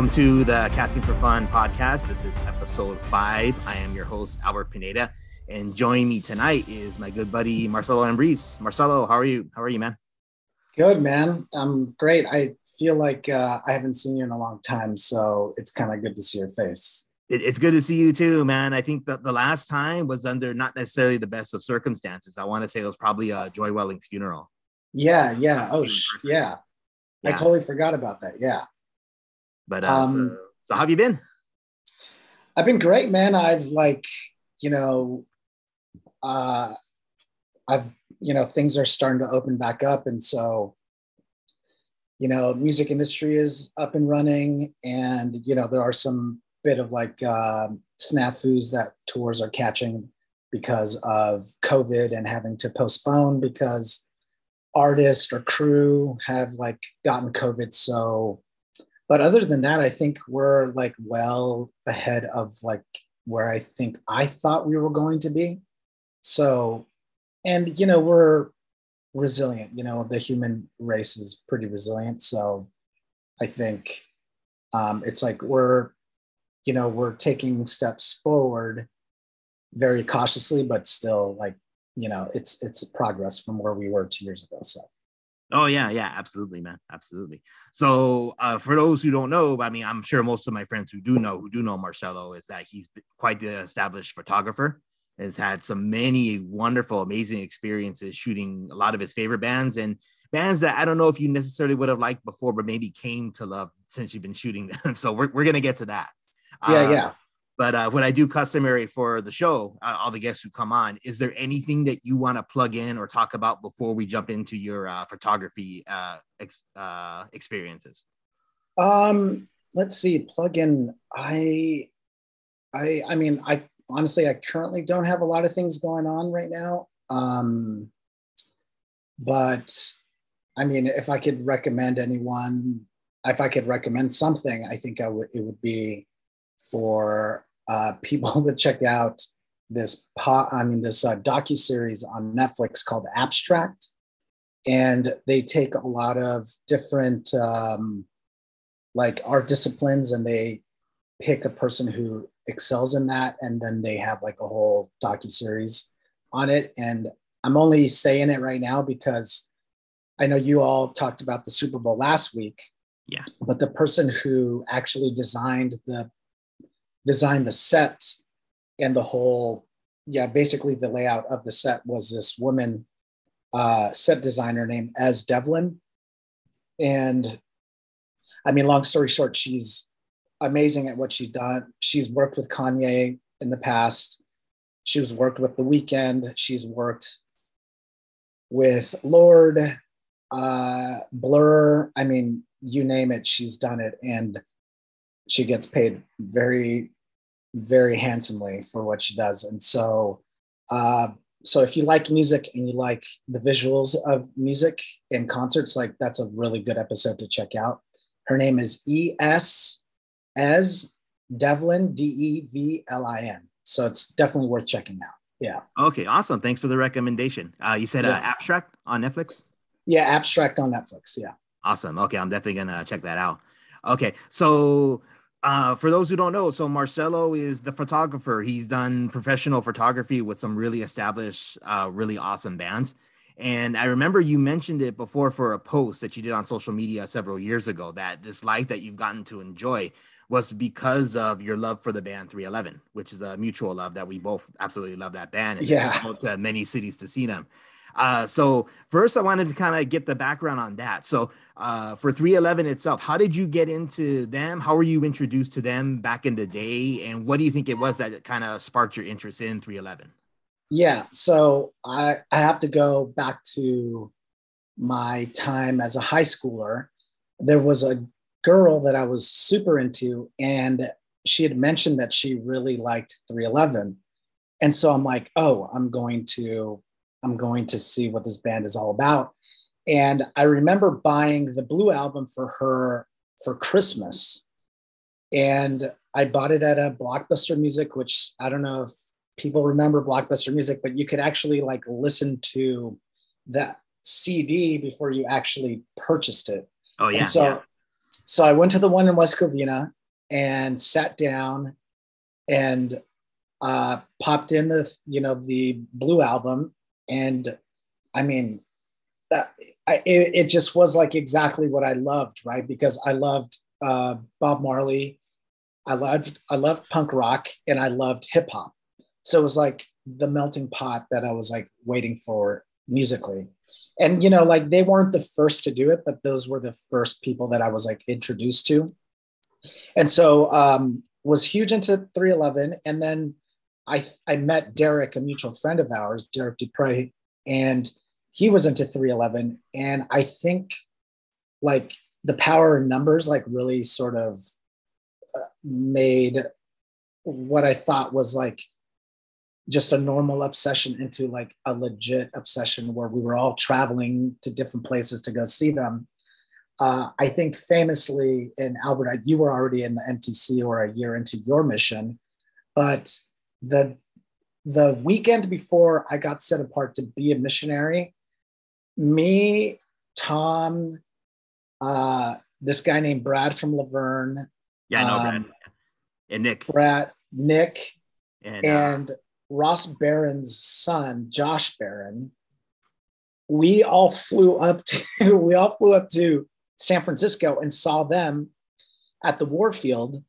Welcome to the Casting for Fun podcast. This is episode five. I am your host, Albert Pineda. And joining me tonight is my good buddy, Marcello Ambriz. Marcello, how are you? How are you, man? Good, man. I'm great. I feel like uh, I haven't seen you in a long time. So it's kind of good to see your face. It, it's good to see you too, man. I think that the last time was under not necessarily the best of circumstances. I want to say it was probably uh, Joy Welling's funeral. Yeah, yeah. Oh, sh- yeah. yeah. I totally forgot about that. Yeah. But uh, um, so, how have you been? I've been great, man. I've like, you know, uh, I've, you know, things are starting to open back up. And so, you know, music industry is up and running. And, you know, there are some bit of like uh, snafus that tours are catching because of COVID and having to postpone because artists or crew have like gotten COVID. So but other than that, I think we're like well ahead of like where I think I thought we were going to be. So, and you know, we're resilient. You know, the human race is pretty resilient. So, I think um, it's like we're, you know, we're taking steps forward very cautiously, but still like, you know, it's it's progress from where we were two years ago. So. Oh yeah, yeah, absolutely, man, absolutely. So uh, for those who don't know, I mean, I'm sure most of my friends who do know, who do know Marcello, is that he's quite the established photographer. Has had some many wonderful, amazing experiences shooting a lot of his favorite bands and bands that I don't know if you necessarily would have liked before, but maybe came to love since you've been shooting them. so we're we're gonna get to that. Yeah, uh, yeah. But uh, what I do customary for the show, uh, all the guests who come on, is there anything that you want to plug in or talk about before we jump into your uh, photography uh, ex- uh, experiences? Um, let's see. Plug in. I, I, I mean, I honestly, I currently don't have a lot of things going on right now. Um, but I mean, if I could recommend anyone, if I could recommend something, I think. It would be for uh, people to check out this po- I mean this uh, docu series on Netflix called Abstract, and they take a lot of different um, like art disciplines and they pick a person who excels in that, and then they have like a whole docu series on it. And I'm only saying it right now because I know you all talked about the Super Bowl last week. Yeah. But the person who actually designed the designed the set and the whole yeah basically the layout of the set was this woman uh, set designer named Es Devlin. And i mean long story short she's amazing at what she's done. She's worked with kanye in the past. She's worked with the Weeknd she's worked with Lorde uh, blur. I mean you name it she's done it. And she gets paid very very handsomely for what she does. And so uh, so if you like music and you like the visuals of music in concerts like that's a really good episode to check out. Her name is es as devlin d-e-v-l-i-n so it's definitely worth checking out. Yeah. Okay awesome. Thanks for the recommendation. Uh, you said uh, yeah. uh, abstract on netflix? Yeah abstract on netflix yeah. Awesome. Okay i'm definitely gonna check that out. Okay so uh, for those who don't know, so Marcello is the photographer. He's done professional photography with some really established, uh, really awesome bands. And I remember you mentioned it before for a post that you did on social media several years ago that this life that you've gotten to enjoy was because of your love for the band 311, which is a mutual love that we both absolutely love that band. And yeah. To many cities to see them. Uh, so first, I wanted to kind of get the background on that. So uh, for 311 itself, how did you get into them? How were you introduced to them back in the day? And what do you think it was that kind of sparked your interest in 311? Yeah, so I, I have to go back to my time as a high schooler. There was a girl that I was super into, and she had mentioned that she really liked 311. And so I'm like, oh, I'm going to I'm going to see what this band is all about. And I remember buying the Blue album for her for Christmas. And I bought it at a Blockbuster Music, which I don't know if people remember Blockbuster Music, but you could actually like listen to that CD before you actually purchased it. Oh yeah. And so yeah. so I went to the one in West Covina and sat down and uh, popped in the you know the Blue album, and I mean, that, I, it, it just was like exactly what I loved, right? Because I loved uh, Bob Marley, I loved I loved punk rock, and I loved hip hop. So it was like the melting pot that I was like waiting for musically. And you know, like they weren't the first to do it, but those were the first people that I was like introduced to. And so um was huge into 311. And then I I met Derek, a mutual friend of ours, Derek Dupre, and he was into 311. And I think like the power in numbers like really sort of uh, made what I thought was like just a normal obsession into like a legit obsession where we were all traveling to different places to go see them. Uh, I think famously in Albert, you were already in the MTC or a year into your mission, but the the weekend before I got set apart to be a missionary, me, Tom, uh, this guy named Brad from La Verne, yeah, no, um, Brad and Nick, Brad, Nick, and, uh, and Ross Barron's son, Josh Barron, we all flew up to we all flew up to San Francisco and saw them at the Warfield.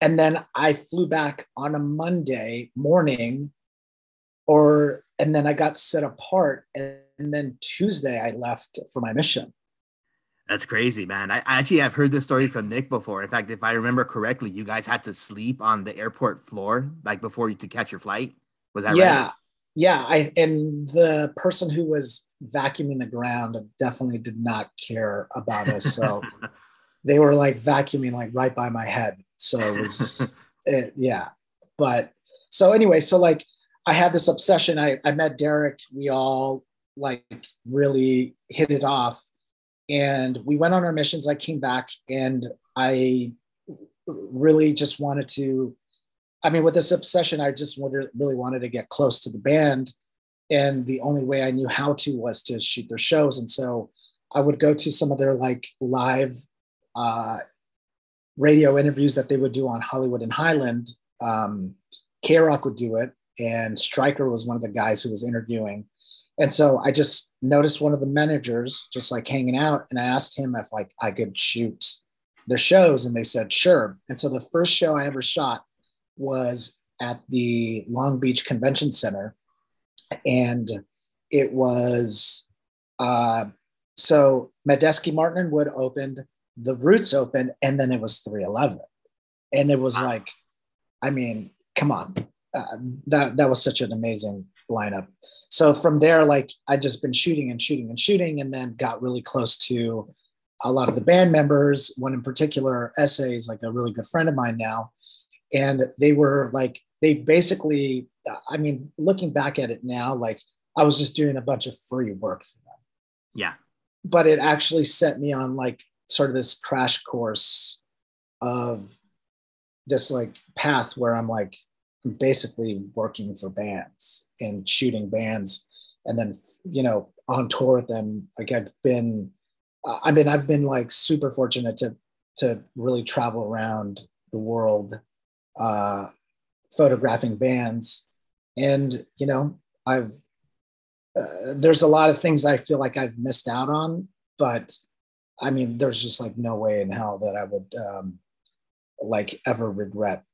And then I flew back on a Monday morning, or and then I got set apart. And, and then Tuesday I left for my mission. That's crazy, man. I, I actually have heard this story from Nick before. In fact, if I remember correctly, you guys had to sleep on the airport floor like before you to catch your flight. Was that right? yeah. right? Yeah. I and the person who was vacuuming the ground definitely did not care about us. So they were like vacuuming like right by my head. So it was it, yeah. But so anyway, so like I had this obsession. I, I met Derek. We all like really hit it off. And we went on our missions. I came back and I really just wanted to I mean, with this obsession, I just wanted, really wanted to get close to the band. And the only way I knew how to was to shoot their shows. And so I would go to some of their like live uh, radio interviews that they would do on Hollywood and Highland. Um, KROQ would do it, and Stryker was one of the guys who was interviewing. And so I just noticed one of the managers just like hanging out, and I asked him if like I could shoot their shows, and they said sure. And so the first show I ever shot was at the Long Beach Convention Center. And it was uh, so Medeski Martin and Wood opened, the Roots opened, and then it was 311. And it was wow. like, I mean, come on. Uh, that that was such an amazing lineup. So from there, like I just been shooting and shooting and shooting, and then got really close to a lot of the band members. One in particular, SA's, like a really good friend of mine now, and they were like they basically i mean looking back at it now like i was just doing a bunch of free work for them yeah but it actually set me on like sort of this crash course of this like path where i'm like basically working for bands and shooting bands and then you know on tour with them like i've been i mean i've been like super fortunate to to really travel around the world uh, photographing bands. And, you know, I've, uh, there's a lot of things I feel like I've missed out on, but I mean, there's just like no way in hell that I would um, like ever regret,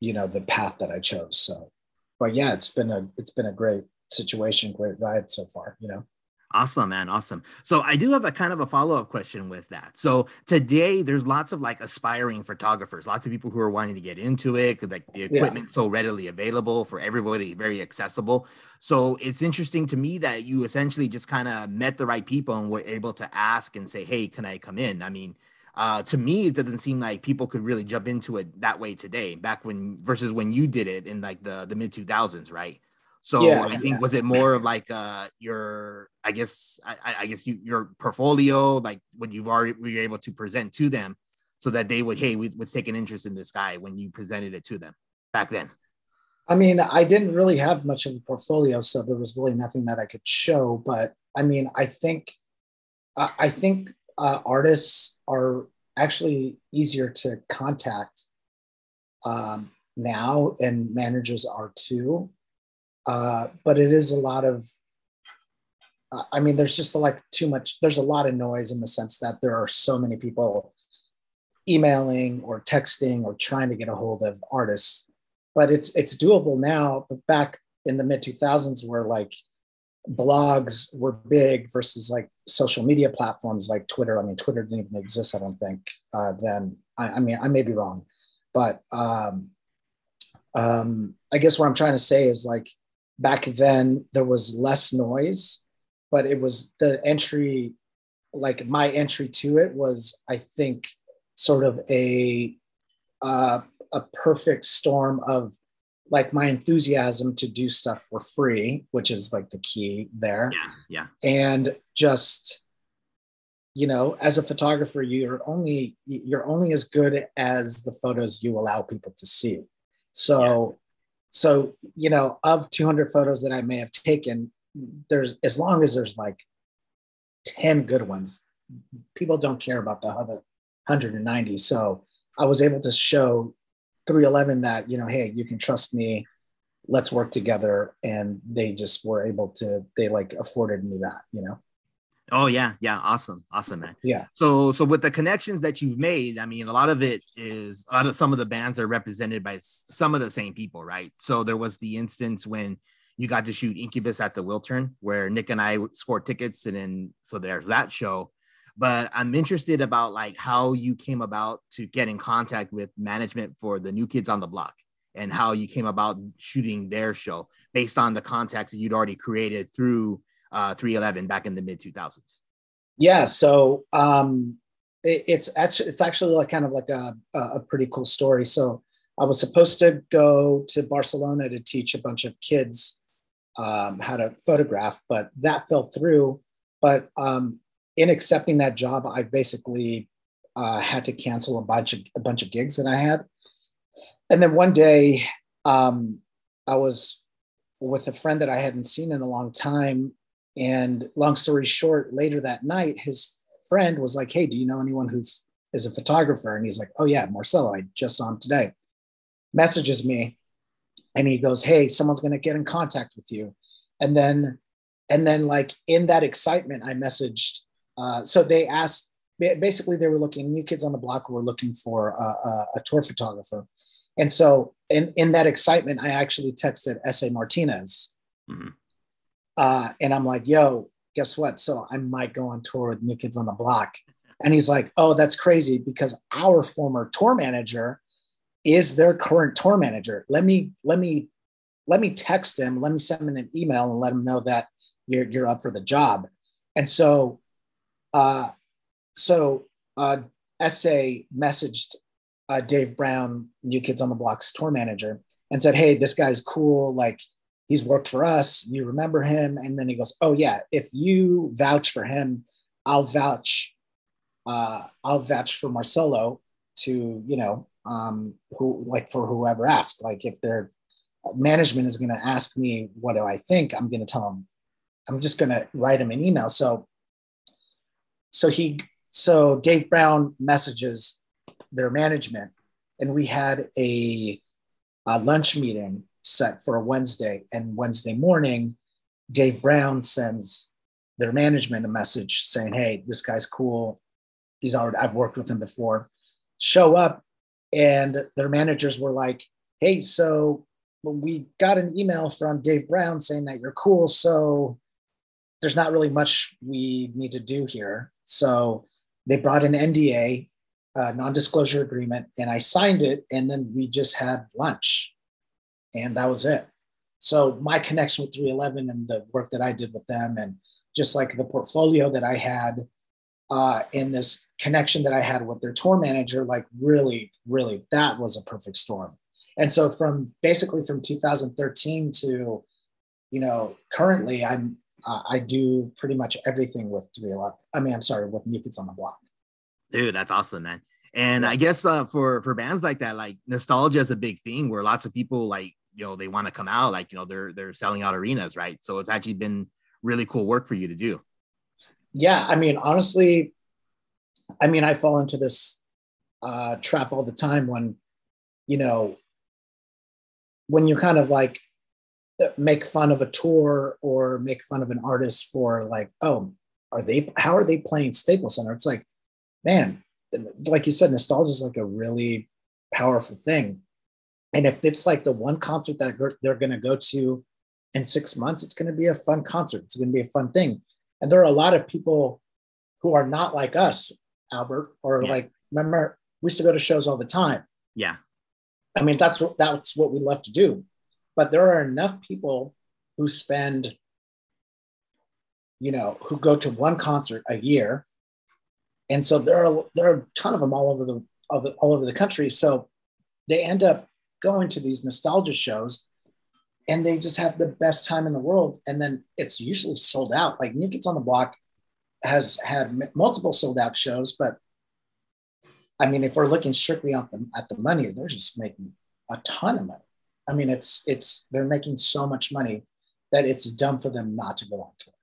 you know, the path that I chose. So, but yeah, it's been a, it's been a great situation, great ride so far, you know? Awesome, man. Awesome. So I do have a kind of a follow-up question with that. So today there's lots of like aspiring photographers, lots of people who are wanting to get into it because like the equipment yeah. so readily available for everybody, very accessible. So it's interesting to me that you essentially just kind of met the right people and were able to ask and say, Hey, can I come in? I mean, uh, to me, it doesn't seem like people could really jump into it that way today, back when versus when you did it in like the the mid 2000s, right? So yeah, I think yeah. was it more of like uh your I guess I, I guess you, your portfolio like what you've already were able to present to them so that they would hey we, let's take an interest in this guy when you presented it to them back then. I mean, I didn't really have much of a portfolio, so there was really nothing that I could show. But I mean, I think I think uh, artists are actually easier to contact um, now, and managers are too. Uh, but it is a lot of, uh, I mean, there's just like too much, there's a lot of noise in the sense that there are so many people emailing or texting or trying to get a hold of artists. But it's it's doable now. But back in the mid 2000s, where like blogs were big versus like social media platforms like Twitter. I mean, Twitter didn't even exist, I don't think, uh, then. I, I, mean, I may be wrong, but um, um, I guess what I'm trying to say is like back then there was less noise, but it was the entry, like my entry to it was, I think, sort of a uh, a perfect storm of like my enthusiasm to do stuff for free, which is like the key there. Yeah. Yeah. And just, you know, as a photographer, you're only you're only as good as the photos you allow people to see. So. So you know, of 200 photos that I may have taken, there's as long as there's like 10 good ones, people don't care about the other 190. So I was able to show 311 that you know hey you can trust me let's work together and they just were able to they like afforded me that you know oh yeah. Yeah. Awesome. Awesome man. Yeah. So so with the connections that you've made i mean a lot of it is a lot of some of the bands are represented by some of the same people right? So there was the instance when you got to shoot incubus at the wiltern where nick and i scored tickets and then so there's that show. But I'm interested about like how you came about to get in contact with management for the New Kids on the Block and how you came about shooting their show based on the contacts that you'd already created through uh, 311 back in the mid 2000s. Yeah, so um, it, it's actually it's actually like kind of like a, a pretty cool story. So I was supposed to go to Barcelona to teach a bunch of kids um, how to photograph, but that fell through. But um, in accepting that job, I basically uh, had to cancel a bunch of a bunch of gigs that I had. And then one day, um, I was with a friend that I hadn't seen in a long time. And long story short, later that night, his friend was like, "Hey, do you know anyone who is a photographer?" And he's like, "Oh yeah, Marcello. I just saw him today." Messages me, and he goes, "Hey, someone's going to get in contact with you." And then, and then like in that excitement, I messaged uh, so they asked, basically, they were looking, New Kids on the Block were looking for a, a, a tour photographer. And so, in, in that excitement, I actually texted S.A. Martinez. Mm-hmm. Uh, and I'm like, yo, guess what? So I might go on tour with New Kids on the Block. And he's like, oh, that's crazy because our former tour manager is their current tour manager. Let me, let me, let me text him, let me send him an email and let him know that you're, you're up for the job. And so uh, so uh, SA messaged uh, Dave Brown, New Kids on the Block's tour manager, and said, "Hey, this guy's cool. Like he's worked for us. You remember him?" And then he goes, "Oh yeah, if you vouch for him, I'll vouch. Uh, I'll vouch for Marcello to you know um, who like for whoever asked. Like if their management is going to ask me what do I think, I'm going to tell them. I'm just going to write him an email. So so he so Dave Brown messages their management, and we had a, a lunch meeting set for a Wednesday. And Wednesday morning, Dave Brown sends their management a message saying, "Hey, this guy's cool. He's already I've worked with him before. Show up." And their managers were like, "Hey, so we got an email from Dave Brown saying that you're cool. So there's not really much we need to do here. So they brought an NDA, uh, non-disclosure agreement, and I signed it, and then we just had lunch, and that was it. So my connection with 311 and the work that I did with them, and just like the portfolio that I had, uh, and this connection that I had with their tour manager, like really, really, that was a perfect storm. And so from basically from 2013 to, you know, currently, I'm uh, I do pretty much everything with 311. I mean, I'm sorry, with New Kids on the Block. Dude, that's awesome, man. And. I guess uh, for for bands like that, like nostalgia is a big thing where lots of people like you know they want to come out, like you know they're they're selling out arenas, right? So it's actually been really cool work for you to do. Yeah, I mean, honestly, I mean, I fall into this uh, trap all the time when, you know, when you kind of like make fun of a tour or make fun of an artist for like, oh, are they, how are they playing Staples Center? It's like, man, like you said, nostalgia is like a really powerful thing. And if it's like the one concert that they're going to go to in six months, it's going to be a fun concert. It's going to be a fun thing. And there are a lot of people who are not like us, Albert, or yeah. like, remember, we used to go to shows all the time. Yeah. I mean, that's what, that's what we love to do. But there are enough people who spend, you know, who go to one concert a year. And so there are, there are a ton of them all over the, all over the country. So they end up going to these nostalgia shows and they just have the best time in the world. And then it's usually sold out. Like New Kids on the Block has had multiple sold out shows, but I mean, if we're looking strictly at the, at the money, they're just making a ton of money. I mean, it's it's they're making so much money that it's dumb for them not to go on tour.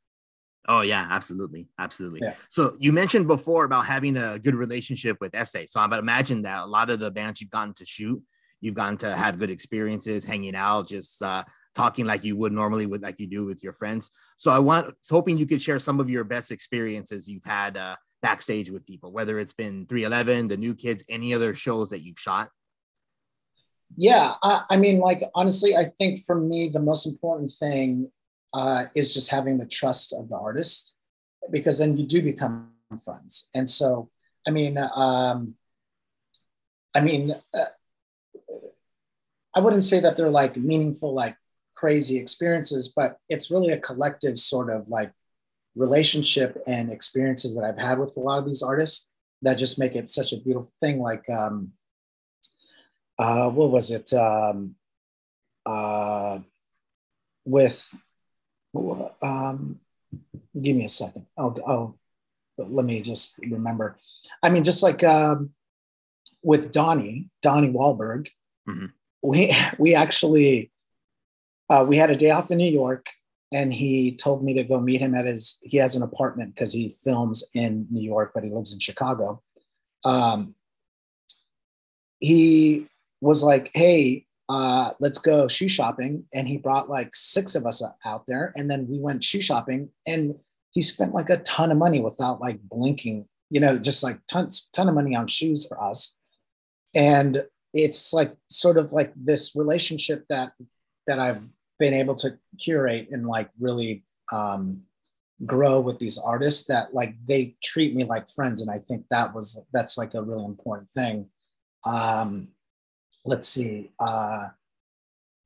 Oh yeah, absolutely, absolutely. Yeah. So you mentioned before about having a good relationship with SA. So I would imagine that a lot of the bands you've gotten to shoot You've gotten to have good experiences hanging out, just uh, talking like you would normally with like you do with your friends. So I want hoping you could share some of your best experiences you've had uh, backstage with people, whether it's been 311, the new kids, any other shows that you've shot. Yeah, I, I mean, like honestly, I think for me the most important thing uh, is just having the trust of the artist, because then you do become friends. And so, I mean, um, I mean, uh, I wouldn't say that they're like meaningful, like crazy experiences, but it's really a collective sort of like relationship and experiences that I've had with a lot of these artists that just make it such a beautiful thing. Like, um, uh, what was it? Um, uh, with, um, give me a second. I'll, I'll, let me just remember. I mean, just like um, with Donnie, Donnie Wahlberg. Mm-hmm we we actually uh, we had a day off in New York, and he told me to go meet him at his. He has an apartment because he films in New York, but he lives in Chicago. Um, he was like, "Hey, uh, let's go shoe shopping," and he brought like six of us out there, and then we went shoe shopping, and he spent like a ton of money without like blinking, you know, just like tons ton of money on shoes for us, and it's like sort of like this relationship that that I've been able to curate and like really um, grow with these artists that like they treat me like friends and I think that was that's like a really important thing. Um, let's see, uh,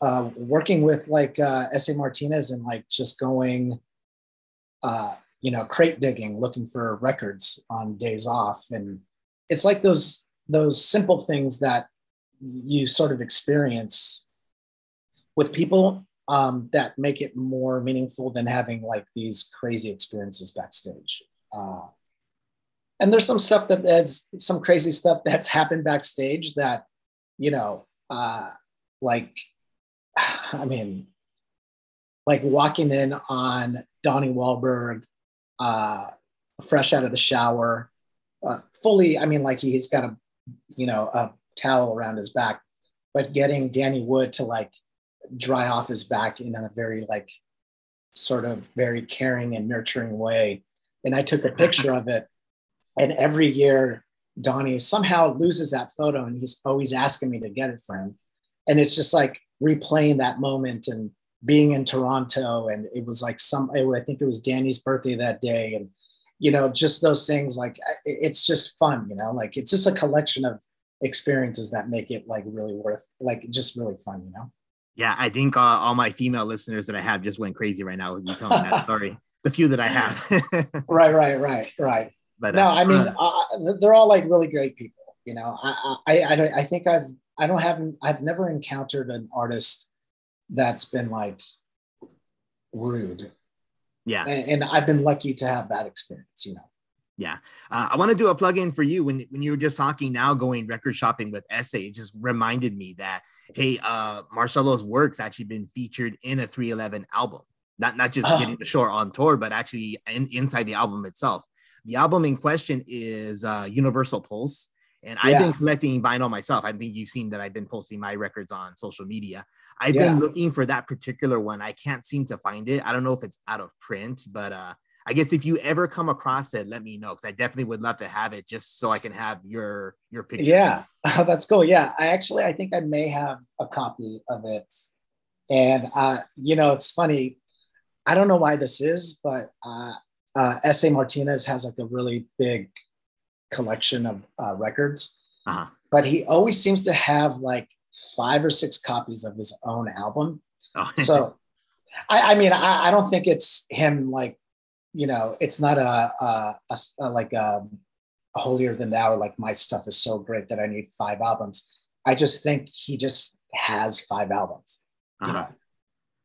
uh, working with like uh, S.A. Martinez and like just going, uh, you know, crate digging, looking for records on days off, and it's like those those simple things that you sort of experience with people um, that make it more meaningful than having like these crazy experiences backstage. Uh, and there's some stuff that that's some crazy stuff that's happened backstage that, you know, uh, like, I mean, like walking in on Donnie Wahlberg, uh, fresh out of the shower, uh, fully. I mean, like he's got a, you know, a towel around his back, but getting Danny Wood to like dry off his back in a very like sort of very caring and nurturing way. And I took a picture of it. And every year, Donnie somehow loses that photo and he's always asking me to get it for him. And it's just like replaying that moment and being in Toronto. And it was like some, I think it was Danny's birthday that day. And, you know, just those things like it's just fun, you know, like it's just a collection of experiences that make it like really worth like just really fun you know? Yeah i think uh, all my female listeners that i have just went crazy right now with you telling that story. The few that i have. Right right right right. But no uh, i mean uh, they're all like really great people you know? I, I i i think i've i don't have i've never encountered an artist that's been like rude. Yeah. And, and i've been lucky to have that experience you know yeah. Uh, I want to do a plug in for you when, when you were just talking now going record shopping with SA. It just reminded me that, hey, uh, Marcello's work's actually been featured in a 311 album. Not, not just oh. getting the short on tour, but actually in, inside the album itself. The album in question is uh, Universal Pulse. And I've been collecting vinyl myself. I think you've seen that I've been posting my records on social media. I've yeah. been looking for that particular one. I can't seem to find it. I don't know if it's out of print, but uh, I guess if you ever come across it, let me know because I definitely would love to have it just so I can have your your picture. Yeah, that's cool. Yeah, I actually I think I may have a copy of it, and uh, you know it's funny. I don't know why this is, but uh, uh, S.A. Martinez has like a really big collection of uh, records, uh-huh. but he always seems to have like five or six copies of his own album. Oh. so, I, I mean, I, I, don't think it's him like, you know, it's not a, a, a, a like a, um, a holier than thou. Like my stuff is so great that I need five albums. I just think he just has five albums. Uh-huh.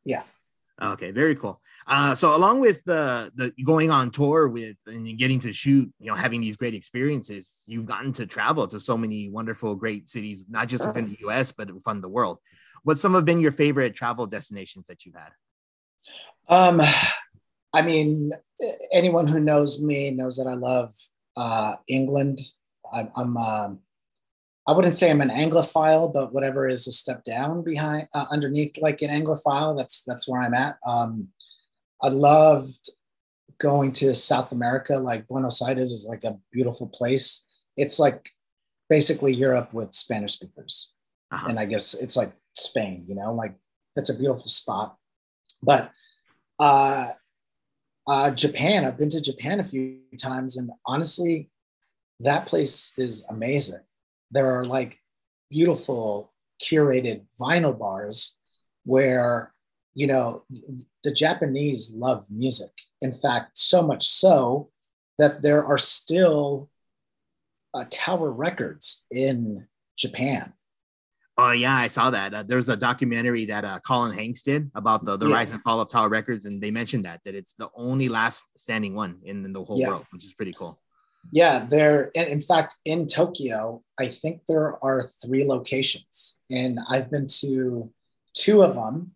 Yeah. Okay, very cool. Uh, so along with the the going on tour with and getting to shoot, you know, having these great experiences, you've gotten to travel to so many wonderful, great cities, not just within the U.S. but within the world. What some have been your favorite travel destinations that you've had? Um, I mean, anyone who knows me knows that I love uh, England. I, I'm, um, I wouldn't say I'm an Anglophile, but whatever is a step down behind, uh, underneath like an Anglophile, that's that's where I'm at. Um, I loved going to South America. Like Buenos Aires is like a beautiful place. It's like basically Europe with Spanish speakers. Uh-huh. And I guess it's like Spain, you know, like it's a beautiful spot. But uh, uh, Japan, I've been to Japan a few times, and honestly, that place is amazing. There are like beautiful curated vinyl bars where you know, the Japanese love music. In fact, so much so that there are still uh, Tower Records in Japan. Oh yeah, I saw that. Uh, there's a documentary that uh, Colin Hanks did about the, the yeah. rise and fall of Tower Records, and they mentioned that that it's the only last standing one in, in the whole yeah. world, which is pretty cool. Yeah, there. In fact, in Tokyo, I think there are three locations, and I've been to two of them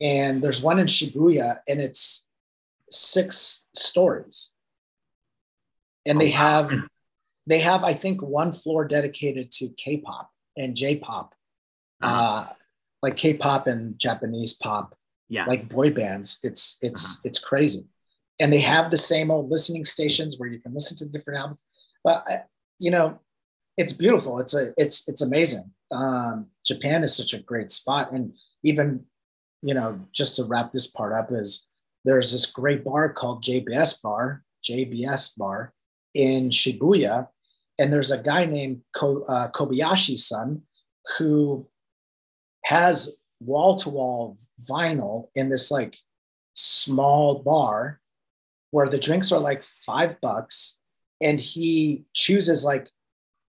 and there's one in Shibuya, and it's six stories. And oh, they have they have I think one floor dedicated to K-pop and J-pop, uh-huh. uh, like K-pop and Japanese pop, yeah, like boy bands. It's it's uh-huh. it's crazy, and they have the same old listening stations where you can listen to different albums. But uh, you know, it's beautiful. It's a it's it's amazing. Um, Japan is such a great spot, and even you know, just to wrap this part up, is there's this great bar called JBS Bar, JBS Bar in Shibuya. And there's a guy named Ko, uh, Kobayashi-san who has wall to wall vinyl in this like small bar where the drinks are like five bucks. And he chooses like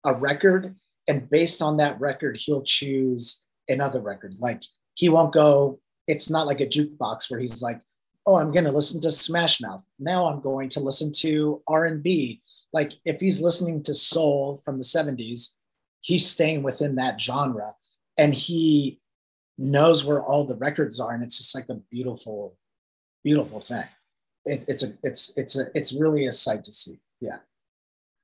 a record. And based on that record, he'll choose another record. Like he won't go it's not like a jukebox where he's like, oh, I'm going to listen to Smash Mouth. Now I'm going to listen to R&B. Like if he's listening to soul from the 70s, he's staying within that genre and he knows where all the records are and it's just like a beautiful beautiful thing. It, it's a it's it's a it's really a sight to see. Yeah.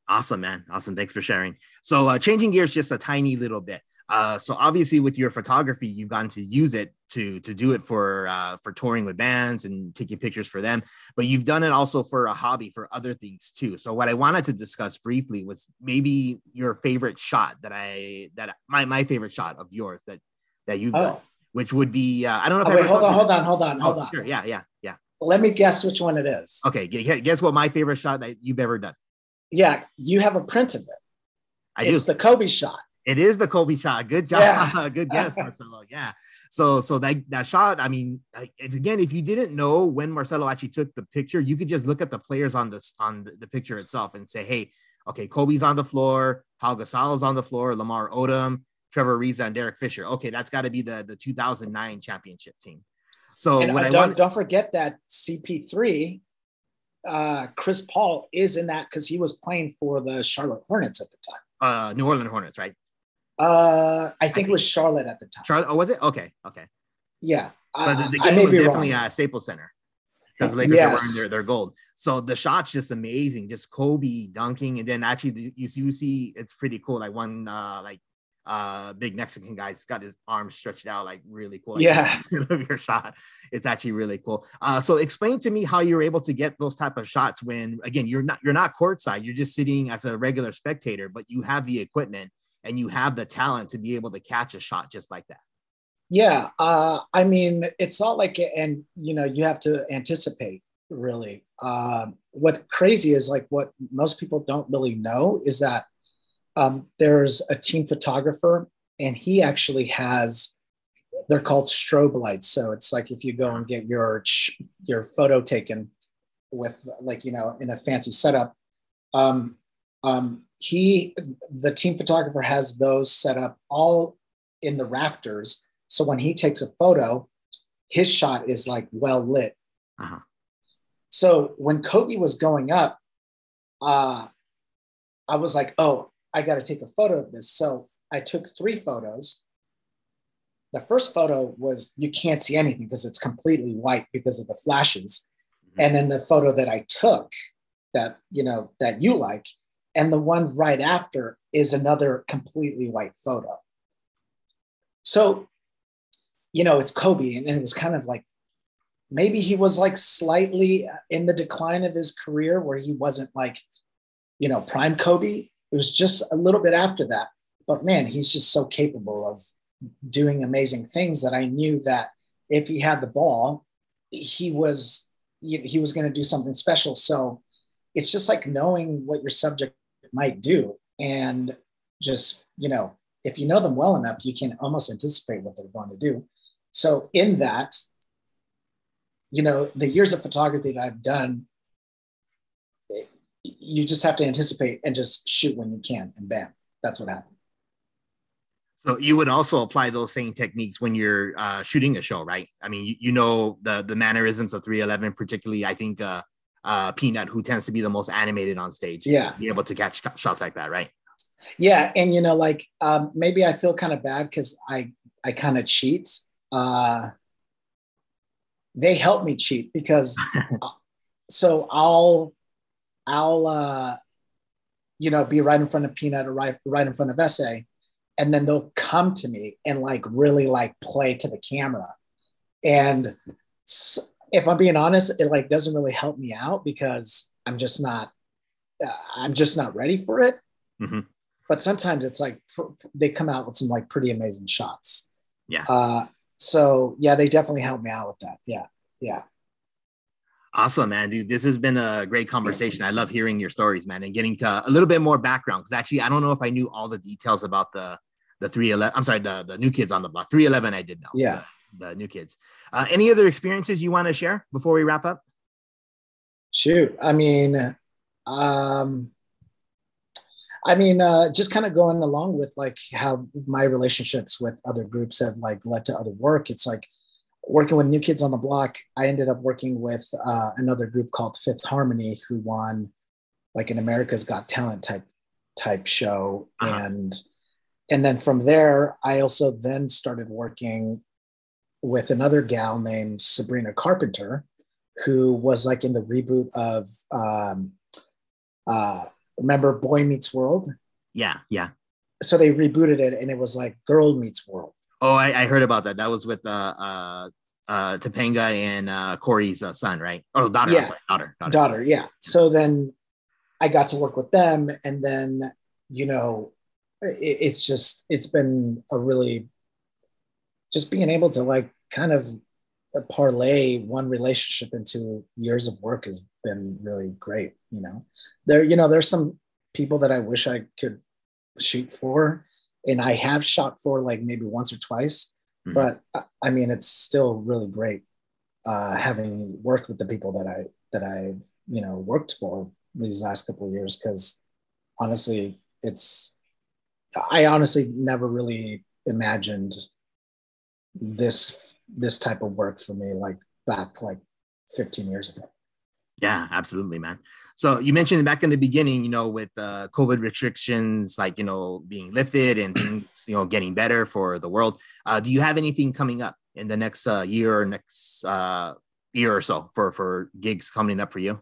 Awesome, man. Awesome. Thanks for sharing. So, uh, changing gears just a tiny little bit. Uh, so obviously with your photography, you've gotten to use it to to do it for uh, for touring with bands and taking pictures for them. But you've done it also for a hobby for other things too. So what I wanted to discuss briefly was maybe your favorite shot that I that my my favorite shot of yours that that you've oh. done, which would be uh, I don't know. If oh, wait, hold on, hold on, hold on, hold oh, on. Sure, yeah, yeah, yeah. Let me guess which one it is. Okay, guess what my favorite shot that you've ever done. Yeah, you have a print of it. I it's do. the Kobe shot. It is the Kobe shot. Good job. Yeah. Good guess, Marcello. Yeah. So so that that shot. I mean, it's again, if you didn't know when Marcello actually took the picture, you could just look at the players on this on the, the picture itself and say, hey, okay, Kobe's on the floor, Pau Gasol's on the floor, Lamar Odom, Trevor Ariza, and Derek Fisher. Okay, that's got to be the the 2009 championship team. So and, uh, don't, don't forget that CP3 uh, Chris Paul is in that because he was playing for the Charlotte Hornets at the time. Uh, New Orleans Hornets, right? Uh, I think it was Charlotte at the time. Charlotte. Oh, was it? Okay. Okay. Yeah. But the, the game was definitely wrong. uh, Staples Center. because Lakers yes. are wearing their, their gold. So the shot's just amazing, just Kobe dunking, and then actually you see, you see it's pretty cool. Like one uh like uh big Mexican guy's got his arms stretched out, like really cool. Like, yeah, of your shot. It's actually really cool. Uh, so explain to me how you're able to get those type of shots when again you're not you're not courtside, you're just sitting as a regular spectator, but you have the equipment and you have the talent to be able to catch a shot just like that. Yeah, uh, I mean, it's not like, and you know, you have to anticipate really. Uh, what crazy is like what most people don't really know is that um, there's a team photographer, and he actually has. They're called strobe lights. So it's like if you go and get your your photo taken with like you know in a fancy setup. Um, um, he, the team photographer, has those set up all in the rafters so when he takes a photo, his shot is like well lit. Uh-huh. So when Kobe was going up, uh, I was like, oh, I got to take a photo of this. So I took three photos. The first photo was you can't see anything because it's completely white because of the flashes. Mm-hmm. And then the photo that I took that, you know, that you like, and the one right after is another completely white photo. So you know, it's Kobe. And, it was kind of like maybe he was like slightly uh, in the decline of his career where he wasn't like, you know, prime Kobe. It was just a little bit after that. But man, he's just so capable of doing amazing things that I knew that if he had the ball, he was he was going to do something special. So it's just like knowing what your subject might do and just, you know, if you know them well enough, you can almost anticipate what they're going to do. So in that, you know, the years of photography that I've done, you just have to anticipate and just shoot when you can, and bam, that's what happened. So you would also apply those same techniques when you're uh, shooting a show, right? I mean, you, you, know the the mannerisms of 311, particularly. I think uh, uh, Peanut, who tends to be the most animated on stage, yeah, be able to catch shots like that, right? Yeah, and you know, like um, maybe I feel kind of bad because I I kind of cheat. Uh, they help me cheat because so I'll I'll uh, you know be right in front of Peanut or right right in front of SA, and then they'll come to me and like really like play to the camera, and if I'm being honest, it like doesn't really help me out because I'm just not uh, I'm just not ready for it. Mm-hmm. But sometimes it's like pr- they come out with some like pretty amazing shots. Yeah. Uh, so yeah, they definitely helped me out with that. Yeah, yeah. Awesome, man, dude. This has been a great conversation. I love hearing your stories, man, and getting to a little bit more background. Because actually, I don't know if I knew all the details about the the three eleven. I'm sorry, the the new kids on the block. Three eleven, I did know. Yeah, the, new kids. Uh, any other experiences you want to share before we wrap up? Shoot, I mean, um, I mean, uh, just kind of going along with like how my relationships with other groups have like led to other work. It's like working with New Kids on the Block. I ended up working with uh, another group called Fifth Harmony, who won like an America's Got Talent type type show, uh-huh. and and then from there, I also then started working with another gal named Sabrina Carpenter, who was like in the reboot of. Um, uh, Remember Boy Meets World? Yeah, yeah. So they rebooted it and it was like Girl Meets World. Oh, I, I heard about that. That was with uh uh uh Topanga and uh Corey's uh, son, right? Oh, daughter, yeah. daughter, daughter, daughter. Yeah. So then I got to work with them, and then you know, it, it's just it's been a really just being able to like kind of parlay one relationship into years of work has been really great you know there you know there's some people that i wish i could shoot for and i have shot for like maybe once or twice mm-hmm. but i mean it's still really great uh, having worked with the people that i that i've you know worked for these last couple of years because honestly it's i honestly never really imagined this this type of work for me like back like 15 years ago yeah absolutely man so you mentioned back in the beginning you know with uh, covid restrictions like you know being lifted and things you know getting better for the world uh, do you have anything coming up in the next uh, year or next uh, year or so for for gigs coming up for you?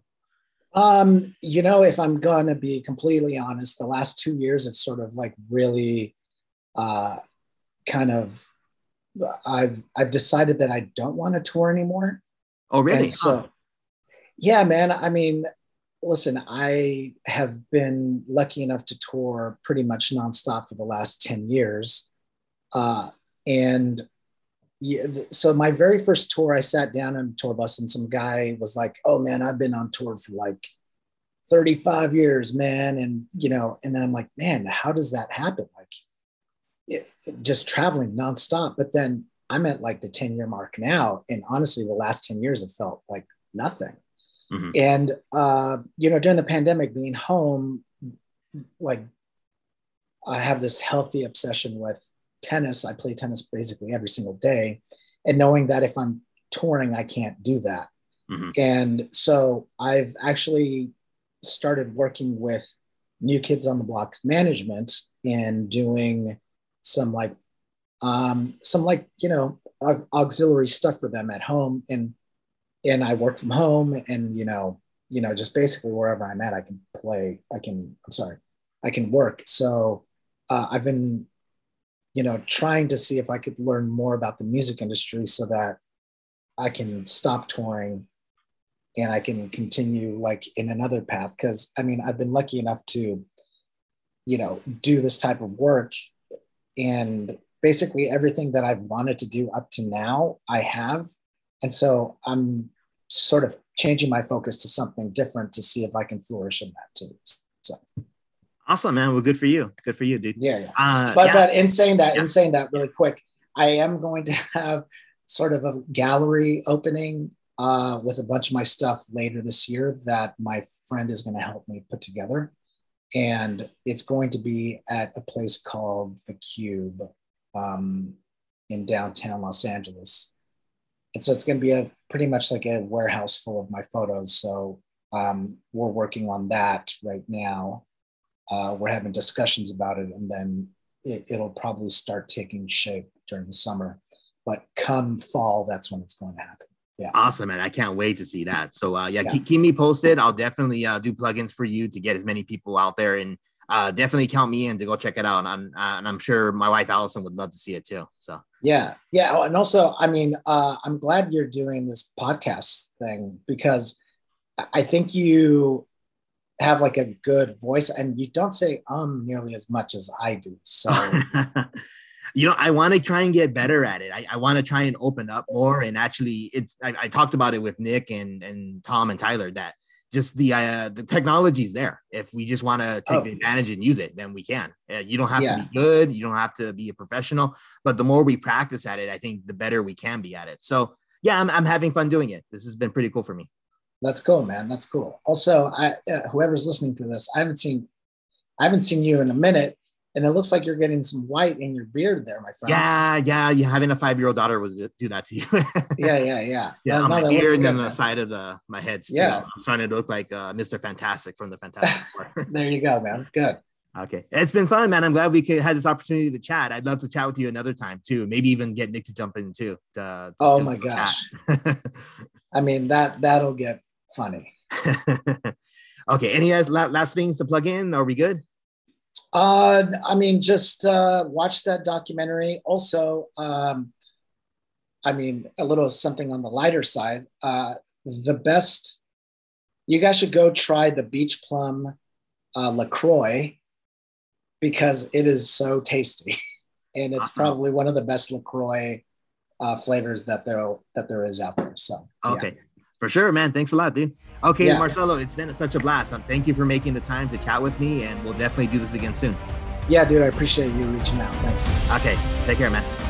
Um, you know, if I'm gonna be completely honest, the last two years it's sort of like really uh kind of I've I've decided that I don't want to tour anymore. Oh, really? And so, yeah, man. I mean, listen, I have been lucky enough to tour pretty much nonstop for the last 10 years. Uh, and yeah, so my very first tour, I sat down on a tour bus and some guy was like, Oh man, I've been on tour for like 35 years, man. And, you know, and then I'm like, man, how does that happen? Like just traveling nonstop. But then I'm at like the 10 year mark now. And honestly, the last 10 years have felt like nothing. Mm-hmm. And, uh, you know, during the pandemic, being home, like I have this healthy obsession with tennis. I play tennis basically every single day. And knowing that if I'm touring, I can't do that. Mm-hmm. And so I've actually started working with New Kids on the Block management and doing some like um, some like you know auxiliary stuff for them at home. And and I work from home and you know you know just basically wherever I'm at I can play I can I'm sorry I can work. So uh, I've been you know trying to see if I could learn more about the music industry so that I can stop touring and I can continue like in another path. Because I mean I've been lucky enough to you know do this type of work and basically everything that I've wanted to do up to now, I have. And so I'm sort of changing my focus to something different to see if I can flourish in that too. So awesome, man. Well, good for you. Good for you, dude. Yeah. yeah. Uh, but, yeah. but in saying that, yeah. in saying that really quick, I am going to have sort of a gallery opening uh, with a bunch of my stuff later this year that my friend is going to help me put together and it's going to be at a place called the Cube um, in downtown Los Angeles. And so it's going to be a pretty much like a warehouse full of my photos. So um, we're working on that right now. Uh, we're having discussions about it, and then it, it'll probably start taking shape during the summer. But come fall, that's when it's going to happen yeah. Awesome, man. I can't wait to see that. So uh, yeah, yeah. Keep, keep, me posted. I'll definitely uh, do plugins for you to get as many people out there and uh, definitely count me in to go check it out. And I'm, uh, and I'm sure my wife Allison would love to see it too. So yeah, yeah. Oh, and also, I mean, uh, I'm glad you're doing this podcast thing because I think you have like a good voice and you don't say um nearly as much as I do. So you know, I want to try and get better at it. I, I want to try and open up more. And actually, it's I, I, talked about it with Nick and and Tom and Tyler that just the uh, the technology is there. If we just want to take oh. advantage and use it, then we can. Uh, you don't have yeah. to be good. You don't have to be a professional. But the more we practice at it, I think the better we can be at it. So yeah, I'm I'm having fun doing it. This has been pretty cool for me. That's cool, man. That's cool. Also, I uh, whoever's listening to this, I haven't seen I haven't seen you in a minute and it looks like you're getting some white in your beard there, my friend. Yeah, yeah. You having a five year old daughter would do that to you. yeah, yeah, yeah. Yeah, no, on no, my ear and then the side of the my head. Too. Yeah, I'm starting to look like uh, Mr. Fantastic from the Fantastic Four. there you go, man. Good. Okay, it's been fun, man. I'm glad we could, had this opportunity to chat. I'd love to chat with you another time too. Maybe even get Nick to jump in too. To, to oh my gosh! I mean that that'll get funny. okay. Any last things to plug in? Are we good? Uh, I mean, just uh, watch that documentary. Also, um, I mean, a little something on the lighter side. Uh, the best, you guys should go try the Beach Plum uh, LaCroix because it is so tasty. And it's awesome. probably one of the best LaCroix uh, flavors that there that there is out there. So okay, yeah. For sure, man. Thanks a lot, dude. Okay, yeah. Marcello, it's been such a blast. Um, thank you for making the time to chat with me, and we'll definitely do this again soon. Yeah, dude, I appreciate you reaching out. Thanks. Man. Okay, take care, man.